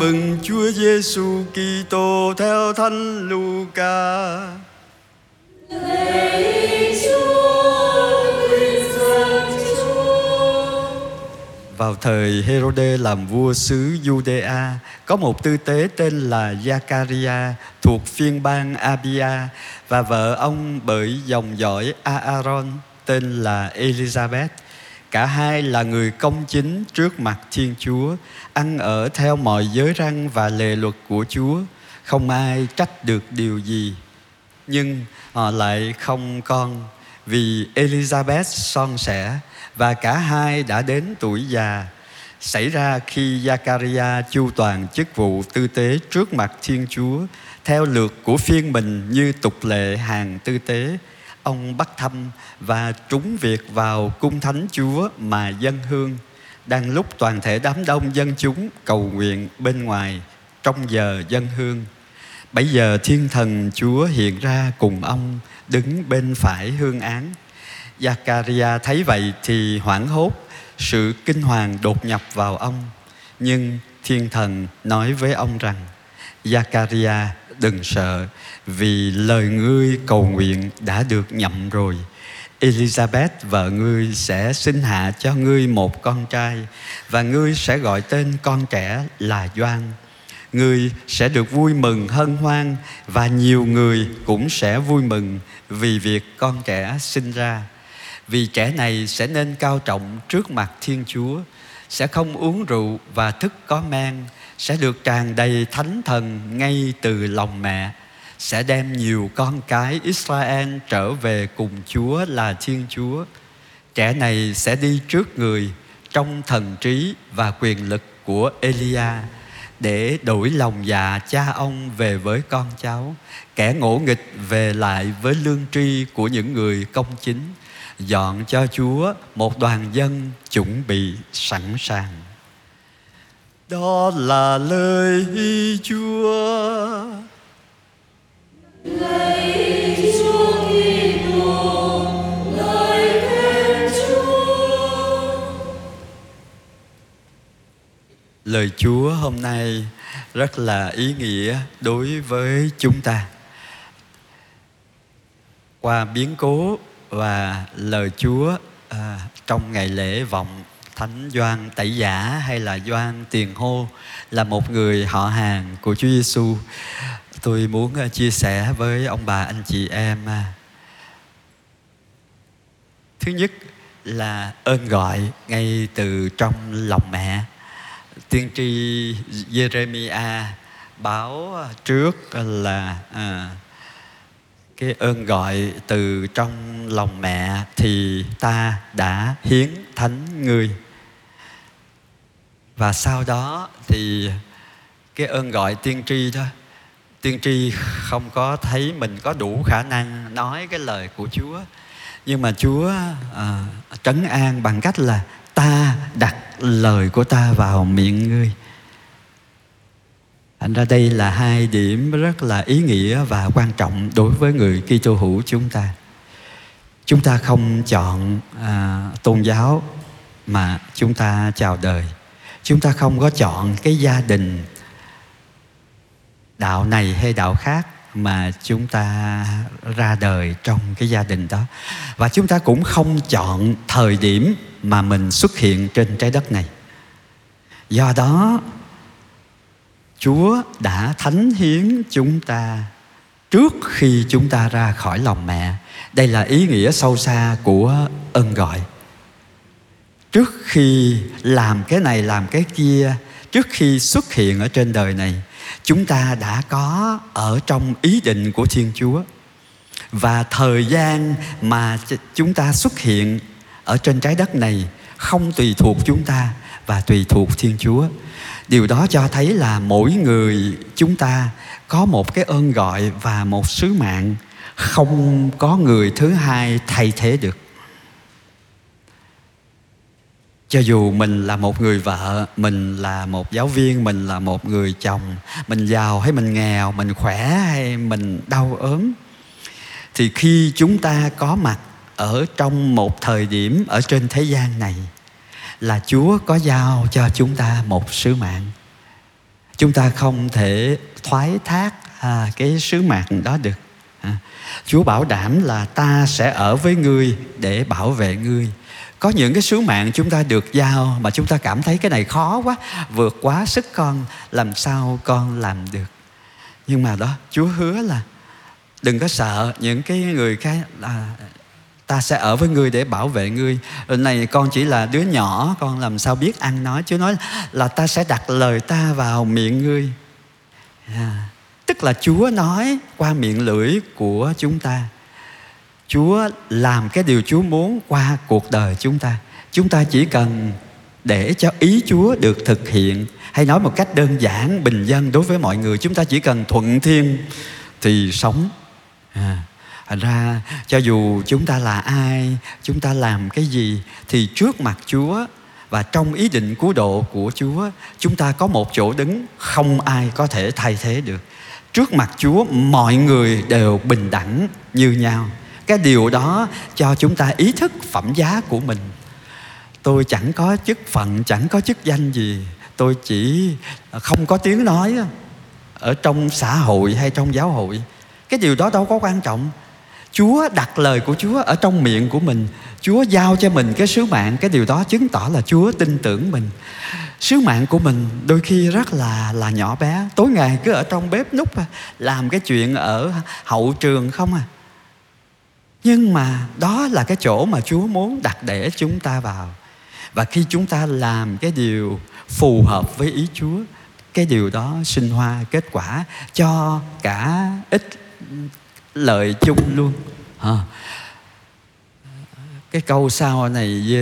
Tin mừng Chúa Giêsu Kitô theo Thánh Luca. Vào thời Herode làm vua xứ Judea, có một tư tế tên là Zakaria thuộc phiên bang Abia và vợ ông bởi dòng dõi Aaron tên là Elizabeth. Cả hai là người công chính trước mặt Thiên Chúa, ăn ở theo mọi giới răn và lề luật của Chúa, không ai trách được điều gì. Nhưng họ lại không con vì Elizabeth son sẻ và cả hai đã đến tuổi già. Xảy ra khi Zakaria chu toàn chức vụ tư tế trước mặt Thiên Chúa theo lượt của phiên mình như tục lệ hàng tư tế ông bắt thăm và trúng việc vào cung thánh Chúa mà dân hương đang lúc toàn thể đám đông dân chúng cầu nguyện bên ngoài trong giờ dân hương. Bây giờ thiên thần Chúa hiện ra cùng ông đứng bên phải hương án. Zakaria thấy vậy thì hoảng hốt, sự kinh hoàng đột nhập vào ông. Nhưng thiên thần nói với ông rằng, Zakaria đừng sợ vì lời ngươi cầu nguyện đã được nhậm rồi Elizabeth vợ ngươi sẽ sinh hạ cho ngươi một con trai và ngươi sẽ gọi tên con trẻ là Doan. Ngươi sẽ được vui mừng hân hoan và nhiều người cũng sẽ vui mừng vì việc con trẻ sinh ra. Vì trẻ này sẽ nên cao trọng trước mặt Thiên Chúa, sẽ không uống rượu và thức có men, sẽ được tràn đầy thánh thần ngay từ lòng mẹ sẽ đem nhiều con cái Israel trở về cùng Chúa là Thiên Chúa. Trẻ này sẽ đi trước người trong thần trí và quyền lực của Elia để đổi lòng già cha ông về với con cháu, kẻ ngỗ nghịch về lại với lương tri của những người công chính, dọn cho Chúa một đoàn dân chuẩn bị sẵn sàng. Đó là lời Chúa. Lạy Chúa Kitô, lời khen Chúa. Lời Chúa hôm nay rất là ý nghĩa đối với chúng ta. Qua biến cố và lời Chúa à, trong ngày lễ vọng Thánh Doan Tẩy Giả hay là Doan Tiền Hô là một người họ hàng của Chúa Giêsu. Tôi muốn à, chia sẻ với ông bà anh chị em à. Thứ nhất là ơn gọi ngay từ trong lòng mẹ. Tiên tri Jeremiah báo trước là à, cái ơn gọi từ trong lòng mẹ thì ta đã hiến thánh người và sau đó thì cái ơn gọi tiên tri thôi tiên tri không có thấy mình có đủ khả năng nói cái lời của chúa. Nhưng mà chúa à, trấn an bằng cách là ta đặt lời của ta vào miệng ngươi thành ra đây là hai điểm rất là ý nghĩa và quan trọng đối với người Kitô hữu chúng ta. Chúng ta không chọn à, tôn giáo mà chúng ta chào đời. Chúng ta không có chọn cái gia đình đạo này hay đạo khác mà chúng ta ra đời trong cái gia đình đó. Và chúng ta cũng không chọn thời điểm mà mình xuất hiện trên trái đất này. Do đó chúa đã thánh hiến chúng ta trước khi chúng ta ra khỏi lòng mẹ. Đây là ý nghĩa sâu xa của ơn gọi. Trước khi làm cái này, làm cái kia, trước khi xuất hiện ở trên đời này, chúng ta đã có ở trong ý định của thiên chúa. Và thời gian mà chúng ta xuất hiện ở trên trái đất này không tùy thuộc chúng ta và tùy thuộc thiên chúa. Điều đó cho thấy là mỗi người chúng ta có một cái ơn gọi và một sứ mạng. Không có người thứ hai thay thế được. Cho dù mình là một người vợ, mình là một giáo viên, mình là một người chồng, mình giàu hay mình nghèo, mình khỏe hay mình đau ốm, thì khi chúng ta có mặt ở trong một thời điểm ở trên thế gian này là chúa có giao cho chúng ta một sứ mạng. Chúng ta không thể thoái thác à, cái sứ mạng đó được. À, chúa bảo đảm là ta sẽ ở với ngươi để bảo vệ ngươi. Có những cái sứ mạng chúng ta được giao mà chúng ta cảm thấy cái này khó quá vượt quá sức con làm sao con làm được? Nhưng mà đó chúa hứa là đừng có sợ những cái người khác là ta sẽ ở với ngươi để bảo vệ ngươi. Này con chỉ là đứa nhỏ con làm sao biết ăn nói chúa nói là ta sẽ đặt lời ta vào miệng ngươi. À, tức là chúa nói qua miệng lưỡi của chúng ta. Chúa làm cái điều chúa muốn qua cuộc đời chúng ta. Chúng ta chỉ cần để cho ý chúa được thực hiện hay nói một cách đơn giản bình dân đối với mọi người chúng ta chỉ cần thuận thiên thì sống. À, thành ra, cho dù chúng ta là ai, chúng ta làm cái gì, thì trước mặt chúa và trong ý định cứu độ của chúa, chúng ta có một chỗ đứng không ai có thể thay thế được. Trước mặt chúa, mọi người đều bình đẳng như nhau. Cái điều đó cho chúng ta ý thức phẩm giá của mình. Tôi chẳng có chức phận, chẳng có chức danh gì. Tôi chỉ không có tiếng nói ở trong xã hội hay trong giáo hội. Cái điều đó đâu có quan trọng. Chúa đặt lời của Chúa ở trong miệng của mình. Chúa giao cho mình cái sứ mạng, Cái điều đó chứng tỏ là Chúa tin tưởng mình. Sứ mạng của mình đôi khi rất là là nhỏ bé. Tối ngày cứ ở trong bếp nút à, Làm cái chuyện ở hậu trường không à. Nhưng mà đó là cái chỗ mà Chúa muốn đặt để chúng ta vào. Và khi chúng ta làm cái điều phù hợp với ý Chúa, Cái điều đó sinh hoa kết quả cho cả ít lợi chung luôn. À. cái câu sau này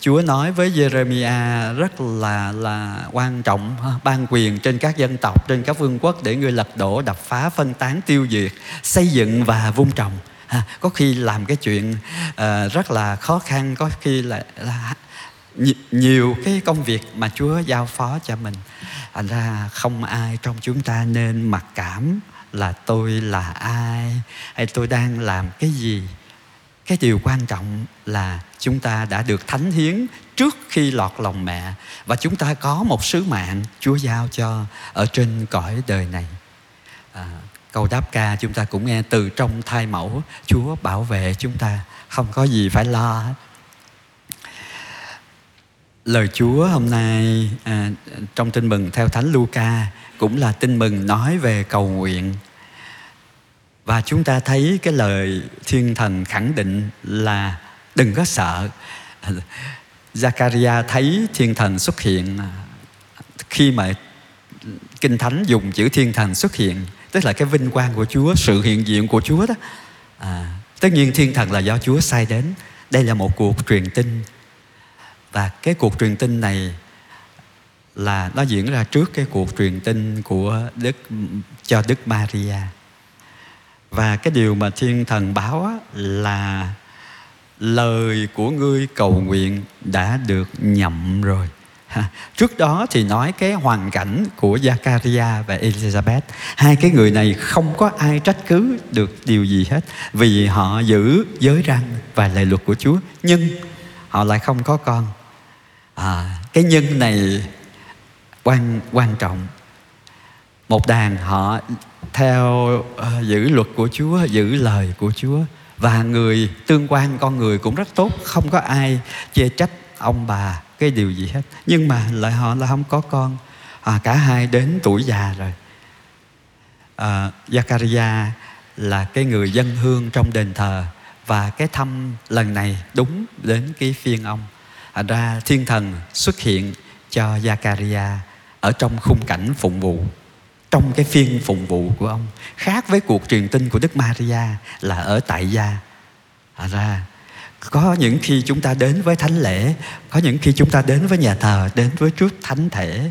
Chúa nói với Jeremiah rất là là quan trọng ban quyền trên các dân tộc trên các vương quốc để ngươi lật đổ đập phá phân tán tiêu diệt xây dựng và vun trồng. Ha, có khi làm cái chuyện uh, rất là khó khăn có khi là, là nhiều cái công việc mà Chúa giao phó cho mình. Thành ra không ai trong chúng ta nên mặc cảm là tôi là ai? Hay tôi đang làm cái gì? Cái điều quan trọng là chúng ta đã được thánh hiến trước khi lọt lòng mẹ và chúng ta có một sứ mạng chúa giao cho ở trên cõi đời này. À, câu đáp ca chúng ta cũng nghe từ trong thai mẫu chúa bảo vệ chúng ta không có gì phải lo. Lời chúa hôm nay à, trong tin mừng theo thánh Luca cũng là tin mừng nói về cầu nguyện và chúng ta thấy cái lời thiên thần khẳng định là đừng có sợ. Zakaria thấy thiên thần xuất hiện à, khi mà kinh thánh dùng chữ thiên thần xuất hiện tức là cái vinh quang của Chúa sự hiện diện của Chúa đó. À, tất nhiên thiên thần là do Chúa sai đến. Đây là một cuộc truyền tin. Và cái cuộc truyền tin này là nó diễn ra trước cái cuộc truyền tin của Đức cho Đức Maria và cái điều mà thiên thần báo á, là lời của ngươi cầu nguyện đã được nhậm rồi. Trước đó thì nói cái hoàn cảnh của Zakaria và Elizabeth Hai cái người này không có ai trách cứ được điều gì hết Vì họ giữ giới răng và lời luật của Chúa Nhưng họ lại không có con. À, Cái nhân này quan quan trọng. Một đàn họ theo uh, giữ luật của Chúa, giữ lời của Chúa và người tương quan con người cũng rất tốt, không có ai chê trách ông bà cái điều gì hết. Nhưng mà lại họ là không có con, à, cả hai đến tuổi già rồi. Ờ, à, Zakaria là cái người dân hương trong đền thờ và cái thăm lần này đúng đến cái phiên ông. À, ra thiên thần xuất hiện cho Zakaria ở trong khung cảnh phụng vụ trong cái phiên phụng vụ của ông khác với cuộc truyền tin của Đức Maria là ở tại gia. À ra có những khi chúng ta đến với thánh lễ có những khi chúng ta đến với nhà thờ đến với trước thánh thể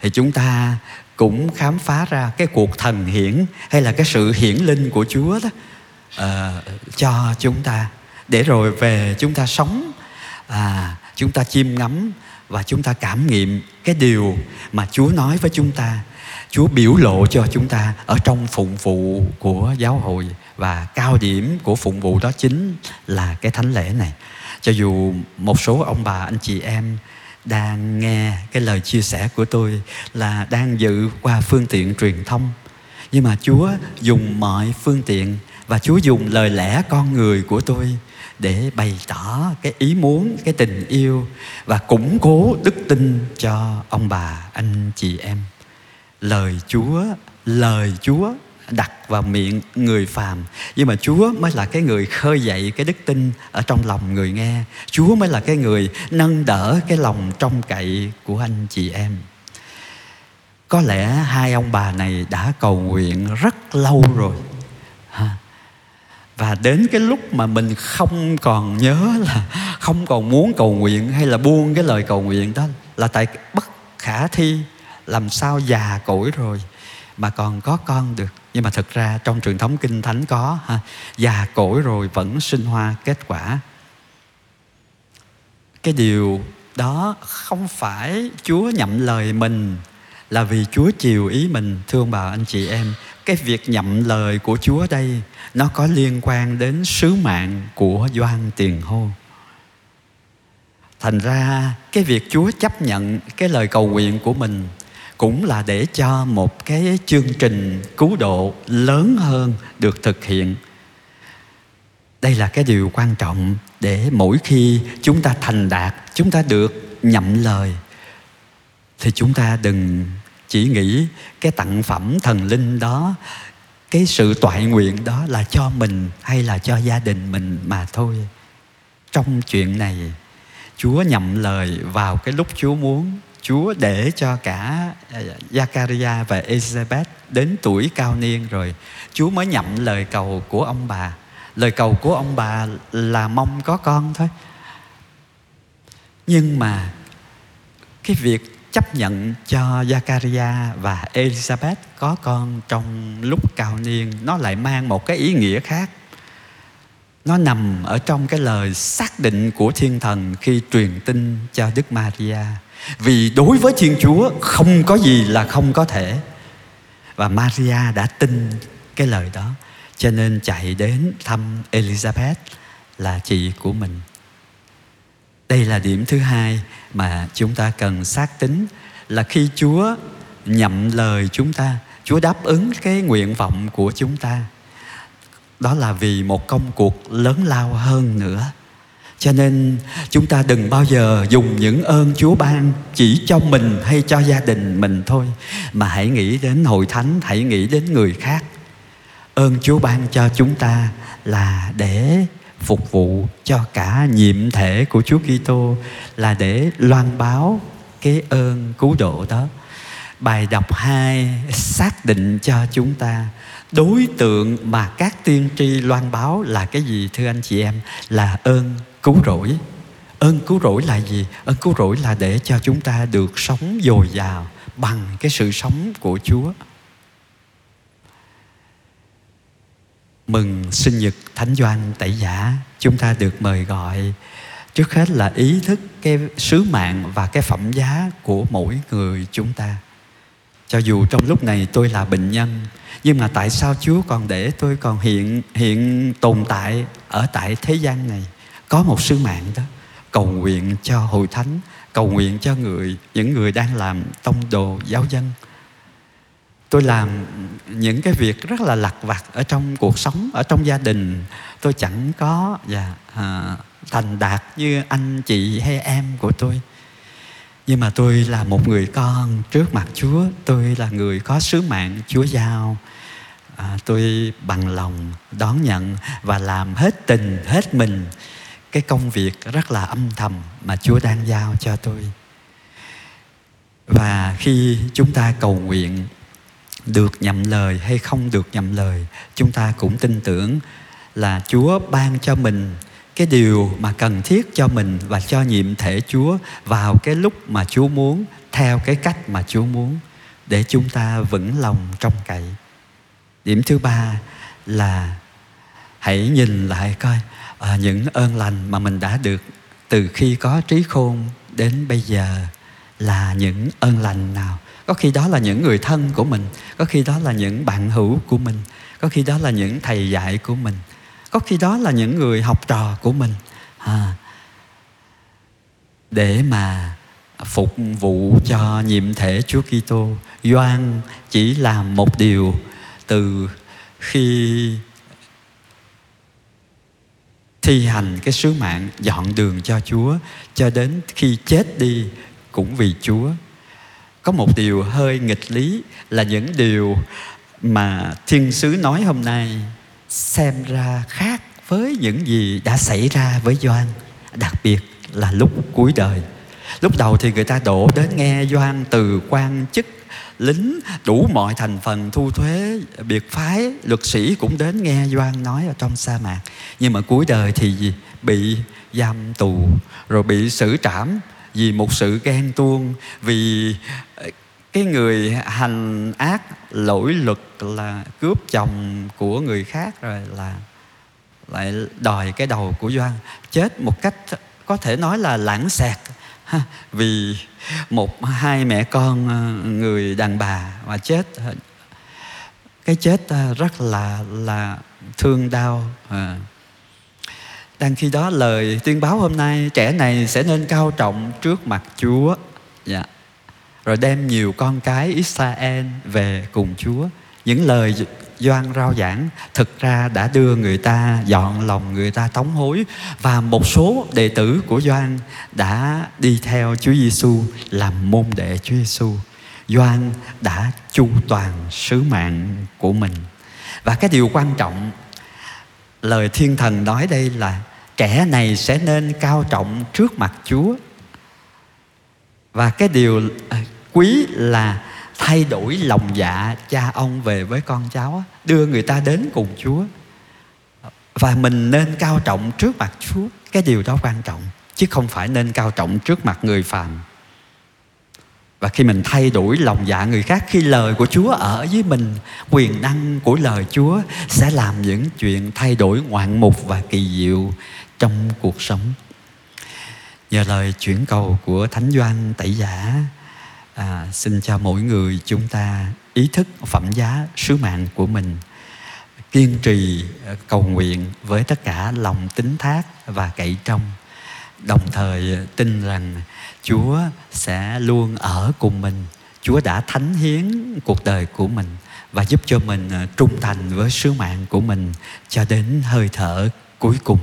thì chúng ta cũng khám phá ra cái cuộc thần hiển hay là cái sự hiển linh của Chúa đó uh, cho chúng ta. Để rồi về chúng ta sống à, chúng ta chiêm ngắm và chúng ta cảm nghiệm cái điều mà Chúa nói với chúng ta. Chúa biểu lộ cho chúng ta ở trong phụng vụ của giáo hội. Và cao điểm của phụng vụ đó chính là cái thánh lễ này. Cho dù một số ông bà, anh chị em đang nghe cái lời chia sẻ của tôi là đang dự qua phương tiện truyền thông. Nhưng mà chúa dùng mọi phương tiện và chúa dùng lời lẽ con người của tôi để bày tỏ cái ý muốn, cái tình yêu và củng cố đức tin cho ông bà, anh chị em lời chúa lời chúa đặt vào miệng người phàm. Nhưng mà Chúa mới là cái người khơi dậy cái đức tin ở trong lòng người nghe. Chúa mới là cái người nâng đỡ cái lòng trong cậy của anh chị em. Có lẽ hai ông bà này đã cầu nguyện rất lâu rồi. Và đến cái lúc mà mình không còn nhớ là không còn muốn cầu nguyện hay là buông cái lời cầu nguyện đó là tại bất khả thi làm sao già cỗi rồi mà còn có con được? Nhưng mà thực ra trong truyền thống kinh thánh có ha, già cỗi rồi vẫn sinh hoa kết quả. Cái điều đó không phải chúa nhậm lời mình là vì chúa chiều ý mình thương bà anh chị em. Cái việc nhậm lời của chúa đây nó có liên quan đến sứ mạng của doan tiền hô. thành ra cái việc chúa chấp nhận cái lời cầu nguyện của mình cũng là để cho một cái chương trình cứu độ lớn hơn được thực hiện. Đây là cái điều quan trọng để mỗi khi chúng ta thành đạt, chúng ta được nhậm lời, thì chúng ta đừng chỉ nghĩ cái tặng phẩm thần linh đó, cái sự toại nguyện đó là cho mình hay là cho gia đình mình mà thôi. Trong chuyện này, chúa nhậm lời vào cái lúc chúa muốn. Chúa để cho cả à, Zakaria và Elizabeth đến tuổi cao niên rồi. Chúa mới nhậm lời cầu của ông bà. Lời cầu của ông bà là mong có con thôi. Nhưng mà cái việc chấp nhận cho Zakaria và Elizabeth có con trong lúc cao niên, Nó lại mang một cái ý nghĩa khác. Nó nằm ở trong cái lời xác định của thiên thần khi truyền tin cho Đức Maria vì đối với Thiên Chúa không có gì là không có thể. Và Maria đã tin cái lời đó cho nên chạy đến thăm Elizabeth là chị của mình. Đây là điểm thứ hai mà chúng ta cần xác tính là khi Chúa nhậm lời chúng ta, Chúa đáp ứng cái nguyện vọng của chúng ta. Đó là vì một công cuộc lớn lao hơn nữa cho nên chúng ta đừng bao giờ dùng những ơn Chúa ban chỉ cho mình hay cho gia đình mình thôi mà hãy nghĩ đến hội thánh, hãy nghĩ đến người khác. Ơn Chúa ban cho chúng ta là để phục vụ cho cả nhiệm thể của Chúa Kitô là để loan báo cái ơn cứu độ đó. Bài đọc 2 xác định cho chúng ta đối tượng mà các tiên tri loan báo là cái gì thưa anh chị em là ơn cứu rỗi. Ơn cứu rỗi là gì? Ơn cứu rỗi là để cho chúng ta được sống dồi dào bằng cái sự sống của chúa. Mừng sinh nhật thánh doan tẩy giả, chúng ta được mời gọi. Trước hết là ý thức cái sứ mạng và cái phẩm giá của mỗi người chúng ta. Cho dù trong lúc này tôi là bệnh nhân, nhưng mà tại sao chúa còn để tôi còn hiện hiện tồn tại ở tại thế gian này? Có một sứ mạng đó. Cầu nguyện cho hội thánh cầu nguyện cho người những người đang làm tông đồ giáo dân. Tôi làm những cái việc rất là lặt vặt ở trong cuộc sống ở trong gia đình. Tôi chẳng có và à, thành đạt như anh chị hay em của tôi. Nhưng mà tôi là một người con trước mặt chúa. Tôi là người có sứ mạng chúa giao. À, tôi bằng lòng đón nhận và làm hết tình hết mình cái công việc rất là âm thầm mà Chúa đang giao cho tôi. Và khi chúng ta cầu nguyện được nhậm lời hay không được nhậm lời, chúng ta cũng tin tưởng là Chúa ban cho mình cái điều mà cần thiết cho mình và cho nhiệm thể Chúa vào cái lúc mà Chúa muốn theo cái cách mà Chúa muốn để chúng ta vững lòng trong cậy. Điểm thứ ba là hãy nhìn lại coi à, những ơn lành mà mình đã được từ khi có trí khôn đến bây giờ là những ơn lành nào có khi đó là những người thân của mình có khi đó là những bạn hữu của mình có khi đó là những thầy dạy của mình có khi đó là những người học trò của mình à, để mà phục vụ cho nhiệm thể Chúa Kitô. doan chỉ làm một điều từ khi thi hành cái sứ mạng, dọn đường cho Chúa, cho đến khi chết đi cũng vì Chúa. Có một điều hơi nghịch lý là những điều mà thiên sứ nói hôm nay xem ra khác với những gì đã xảy ra với Doan đặc biệt là lúc cuối đời. Lúc đầu thì người ta đổ đến nghe Doan từ quan chức lính đủ mọi thành phần thu thuế, biệt phái, luật sĩ cũng đến nghe doan nói ở trong sa mạc. Nhưng mà cuối đời thì bị giam tù, rồi bị xử trảm vì một sự ghen tuông, vì ờ, cái người hành ác lỗi luật là cướp chồng của người khác rồi là, lại đòi cái đầu của Doan. Chết một cách có thể nói là lãng xẹt. vì một, hai mẹ con ờ, người đàn bà mà chết. Cái chết ờ, rất là là thương đau. À. đang khi đó lời tuyên báo hôm nay, trẻ này sẽ nên cao trọng trước mặt Chúa. Dạ. Rồi đem nhiều con cái Israel về cùng Chúa. Những lời Doan rao giảng, thực ra đã đưa người ta, dọn lòng người ta tống hối và một số đệ tử của Doan đã đi theo Chúa Giêsu làm môn đệ Chúa Giêsu. Doan đã chu toàn sứ mạng của mình. Và cái điều quan trọng, lời thiên thần nói đây là kẻ này sẽ nên cao trọng trước mặt Chúa. Và cái điều à, quý là thay đổi lòng dạ cha ông về với con cháu đưa người ta đến cùng Chúa. Và mình nên cao trọng trước mặt Chúa. Cái điều đó quan trọng, chứ không phải nên cao trọng trước mặt người phàm. Và khi mình thay đổi lòng dạ người khác, khi lời của Chúa ở với mình, quyền năng của lời Chúa sẽ làm những chuyện thay đổi ngoạn mục và kỳ diệu trong cuộc sống. Nhờ lời chuyển cầu của Thánh Doan Tẩy Giả à, xin cho mỗi người chúng ta ý thức phẩm giá sứ mạng của mình kiên trì ờ, cầu nguyện với tất cả lòng tín thác và cậy trông đồng thời ờ, tin rằng chúa sẽ luôn ở cùng mình. Chúa đã thánh hiến cuộc đời của mình và giúp cho mình ờ, trung thành với sứ mạng của mình cho đến hơi thở cuối cùng.